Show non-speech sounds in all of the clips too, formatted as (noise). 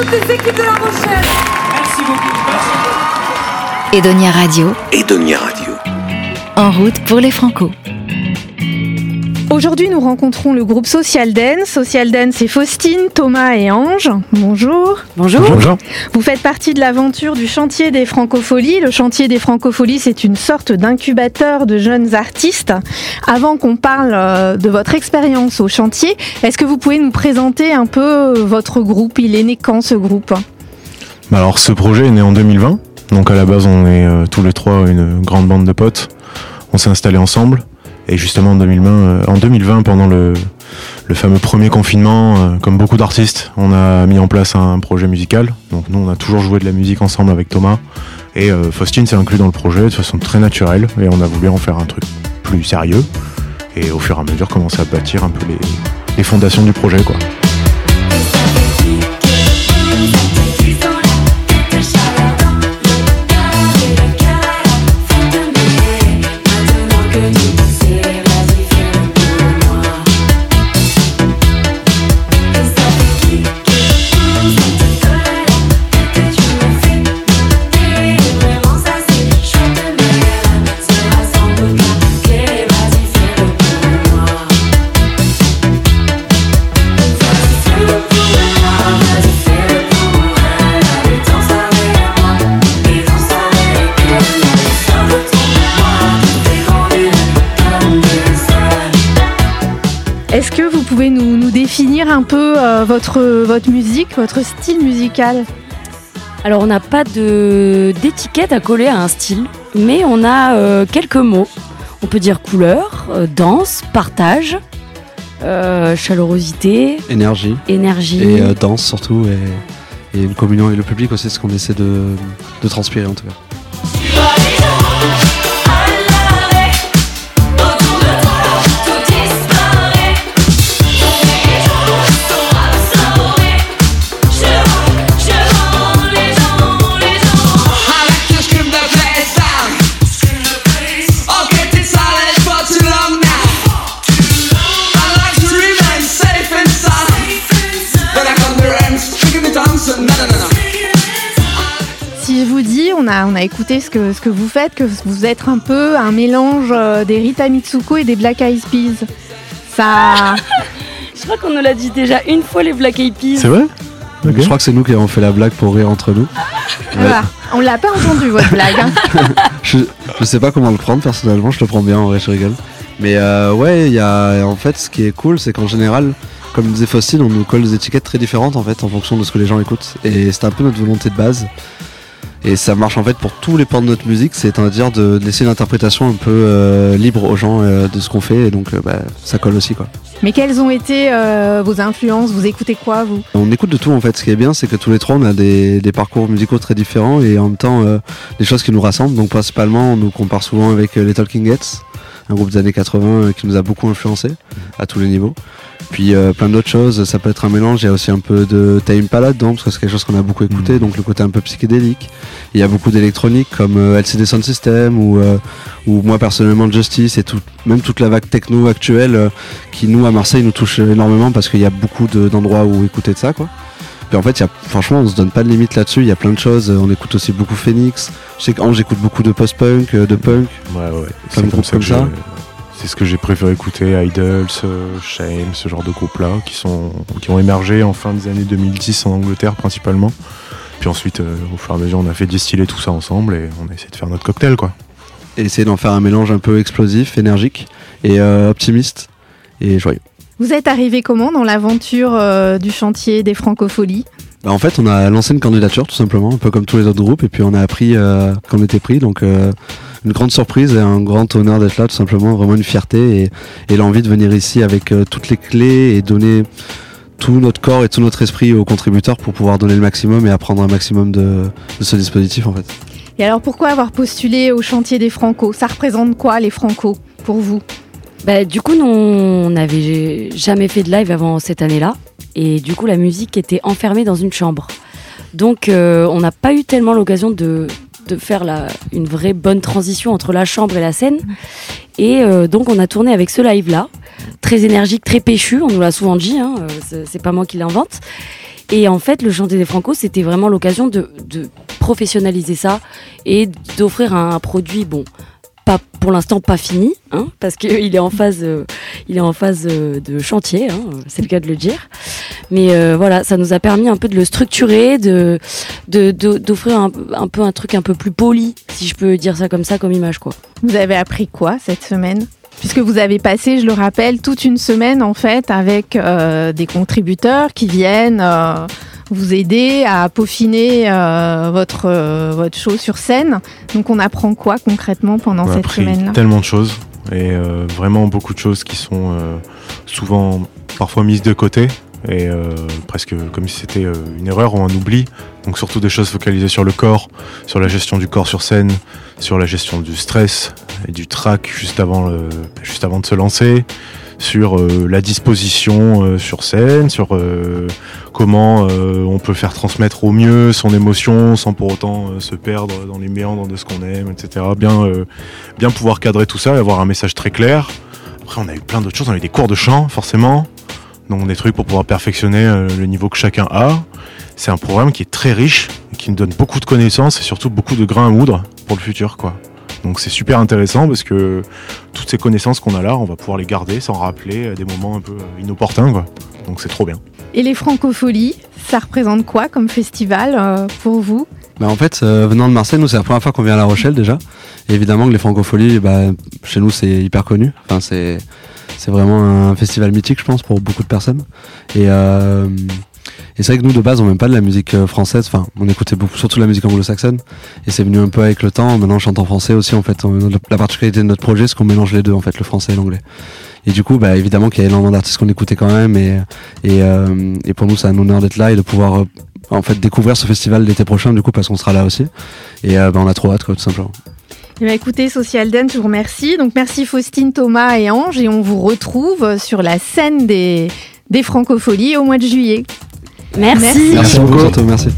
toutes les équipes de La Rochelle. Merci beaucoup. Edonia Radio. Edonia Radio. En route pour les Franco. Aujourd'hui, nous rencontrons le groupe Social Dance. Social Dance, c'est Faustine, Thomas et Ange. Bonjour. Bonjour. Bonjour. Vous faites partie de l'aventure du chantier des francopholies. Le chantier des francopholies, c'est une sorte d'incubateur de jeunes artistes. Avant qu'on parle euh, de votre expérience au chantier, est-ce que vous pouvez nous présenter un peu votre groupe? Il est né quand ce groupe? Bah alors ce projet est né en 2020. Donc à la base on est euh, tous les trois une grande bande de potes. On s'est installés ensemble. Et justement en 2020, euh, en 2020 pendant le, fameux premier confinement, euh, comme beaucoup d'artistes, on a mis en place un projet musical. Donc nous on a toujours joué de la musique ensemble avec Thomas. Et euh, Faustine s'est inclus dans le projet de façon très naturelle. Et on a voulu en faire un truc plus sérieux. Et au fur et à mesure commencer à bâtir un peu les, fondations du projet. Est-ce que vous pouvez nous, nous définir un peu euh, votre, votre musique, votre style musical? Alors on n'a pas de d'étiquette à coller à un style, mais on a euh, quelques mots. On peut dire couleur, euh, danse, partage, euh, chaleurosité, énergie énergie. et euh, danse surtout et, et une communion avec le public aussi, ce qu'on essaie de, de transpirer en tout cas. A, on a écouté ce que, ce que vous faites, que vous êtes un peu un mélange euh, des Rita Mitsuko et des Black Eyed Peas. Ça. (laughs) Je crois qu'on nous l'a dit déjà une fois les Black Eyed Peas. C'est vrai. Je crois que c'est nous qui avons fait la blague pour rire entre nous. Voilà. On l'a pas entendu votre blague. hein. (laughs) Je, je sais pas comment le prendre personnellement, je le prends bien en vrai, je rigole. Mais euh, ouais, il y a en fait ce qui est cool, c'est qu'en général, comme disait Faustine, on nous colle des étiquettes très différentes en fait en fonction de ce que les gens écoutent. Et c'est un peu notre volonté de base. Et ça marche en fait pour tous les pans de notre musique, c'est-à-dire de, laisser une interprétation un peu euh, libre aux gens euh, de ce qu'on fait, et donc euh, bah, ça colle aussi quoi. Mais quelles ont été euh, vos influences? Vous écoutez quoi, vous? On écoute de tout en fait. Ce qui est bien, c'est que tous les trois, on a des, des parcours musicaux très différents et en même temps euh, des choses qui nous rassemblent. Donc principalement, on nous compare souvent avec les Talking Heads, un groupe des années 80 euh, qui nous a beaucoup influencé à tous les niveaux. Puis euh, plein d'autres choses. Ça peut être un mélange. Il y a aussi un peu de Time Impala dedans parce que c'est quelque chose qu'on a beaucoup écouté. Donc le côté un peu psychédélique. Il y a beaucoup d'électronique comme euh, LCD Sound System ou euh, ou moi personnellement Justice et tout, même toute la vague techno actuelle euh, qui nous à Marseille nous touche énormément parce qu'il y a beaucoup de- d'endroits où écouter de ça quoi. Puis en fait, il y a, franchement, on se donne pas de limite là-dessus. Il y a plein de choses. On écoute aussi beaucoup Phoenix. Je sais qu'Ange écoute beaucoup de post-punk, euh, de punk. Ouais, ouais. Plein C'est de comme groupes ça comme ça. C'est ce que j'ai préféré écouter, Idols, euh, Shame, ce genre de groupes-là, qui, sont, qui ont émergé en fin des années 2010 en Angleterre principalement. Puis ensuite, euh, au fur et à mesure, on a fait distiller tout ça ensemble et on a essayé de faire notre cocktail, quoi. Et essayer d'en faire un mélange un peu explosif, énergique et euh, optimiste et joyeux. Vous êtes arrivé comment dans l'aventure euh, du chantier des francopholies? Bah, en fait, on a lancé une candidature tout simplement, un peu comme tous les autres groupes, et puis on a appris euh, qu'on était pris. Donc, euh, une grande surprise et un grand honneur d'être là, tout simplement, vraiment une fierté et, et l'envie de venir ici avec euh, toutes les clés et donner tout notre corps et tout notre esprit aux contributeurs pour pouvoir donner le maximum et apprendre un maximum de, de ce dispositif en fait. Et alors pourquoi avoir postulé au chantier des Franco? Ça représente quoi les Franco pour vous? Bah, du coup, nous, on n'avait jamais fait de live avant cette année-là. Et du coup, la musique était enfermée dans une chambre. Donc, euh, on n'a pas eu tellement l'occasion de, de faire la, une vraie bonne transition entre la chambre et la scène. Et euh, donc, on a tourné avec ce live-là. Très énergique, très péchu, on nous l'a souvent dit, hein, euh, c'est- pas moi qui l'invente. Et en fait, le chantier des Franco, c'était vraiment l'occasion de, de professionnaliser ça et d'offrir un, produit, bon, pour l'instant pas fini, hein, parce qu'il est en phase, euh, il est en phase euh, de chantier, hein, c'est le cas de le dire. Mais euh, voilà, ça nous a permis un peu de le structurer, de d'offrir un, un, peu un truc un peu plus poli, si je peux dire ça comme ça, comme image quoi. Vous avez appris quoi cette semaine? Puisque vous avez passé, je le rappelle, toute une semaine en fait avec des contributeurs qui viennent vous aider à peaufiner euh, votre, euh, votre show sur scène. Donc on apprend quoi concrètement pendant on cette semaine Tellement de choses et euh, vraiment beaucoup de choses qui sont souvent parfois mises de côté et presque comme si c'était une erreur ou un oubli. Donc surtout des choses focalisées sur le corps, sur la gestion du corps sur scène, sur la gestion du stress et du trac juste avant, le, juste avant de se lancer, sur euh, la disposition euh, sur scène, sur euh, comment on peut faire transmettre au mieux son émotion sans pour autant se perdre dans les méandres de ce qu'on aime, etc. Bien, bien pouvoir cadrer tout ça et avoir un message très clair. Après, on a eu plein d'autres choses. On a eu des cours de chant, forcément. Donc, des trucs pour pouvoir perfectionner le niveau que chacun a. C'est un programme qui est très riche, qui nous donne beaucoup de connaissances et surtout beaucoup de grains à moudre pour le futur, quoi. Donc c'est super intéressant parce que toutes ces connaissances qu'on a là, on va pouvoir les garder, s'en rappeler à des moments un peu inopportuns. Quoi. Donc c'est trop bien. Et les francopholies, ça représente quoi comme festival euh, pour vous? Bah en fait, euh, venant de Marseille, nous c'est la première fois qu'on vient à La Rochelle déjà. Et évidemment que les francopholies, bah, chez nous c'est hyper connu. Enfin c'est c'est vraiment un festival mythique, je pense, pour beaucoup de personnes. Et euh, et c'est vrai que nous, de base, on n'aime pas de la musique euh, française. Enfin, on écoutait beaucoup, surtout la musique anglo-saxonne. Et c'est venu un peu avec le temps. Maintenant, on chante en français aussi, en fait. La particularité de notre projet, c'est qu'on mélange les deux, en fait, le français et l'anglais. Et du coup, bah, évidemment qu'il y a énormément d'artistes qu'on écoutait quand même. Et, euh, pour nous, c'est un honneur d'être là et de pouvoir, euh, en fait, découvrir ce festival l'été prochain, du coup, parce qu'on sera là aussi. Et bah, on a trop hâte, quoi, tout simplement. Eh écoutez, Social Dance, je vous remercie. Donc, merci Faustine, Thomas et Ange. Et on vous retrouve sur la scène des, des Francopholies au mois de juillet. Merci. Merci, beaucoup. Merci.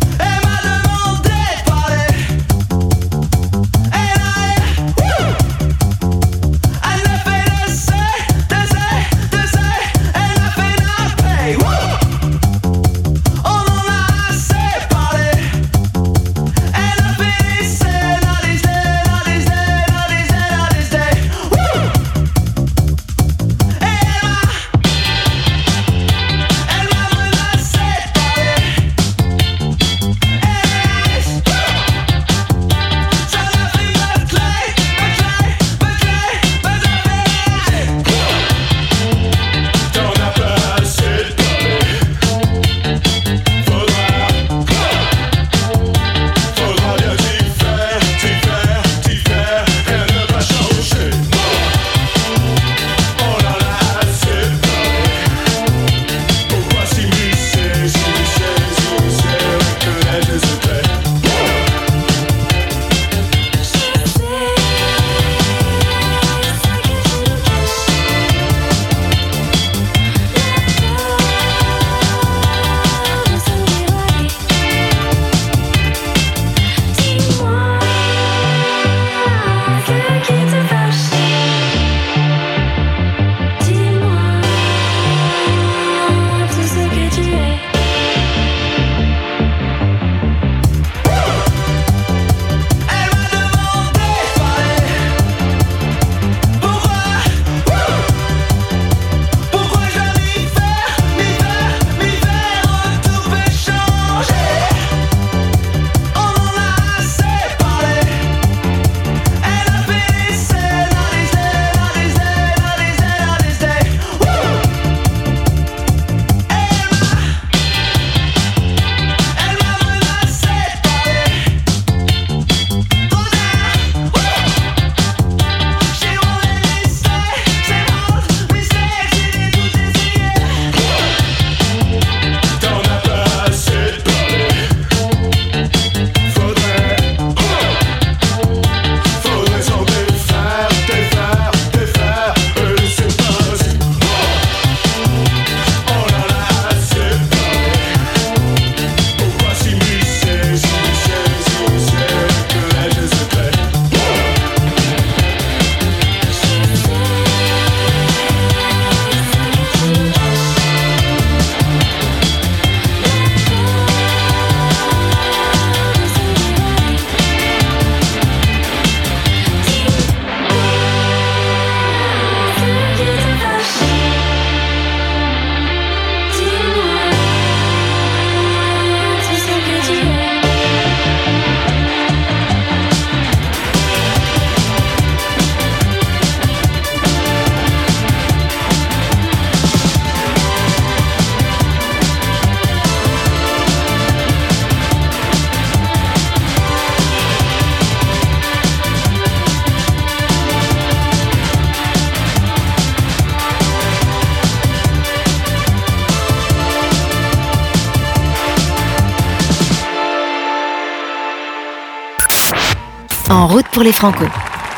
En route pour les Franco.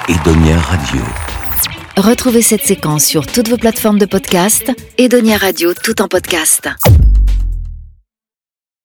Edonia Radio. Retrouvez cette séquence sur toutes vos plateformes de podcast. Edonia Radio, tout en podcast.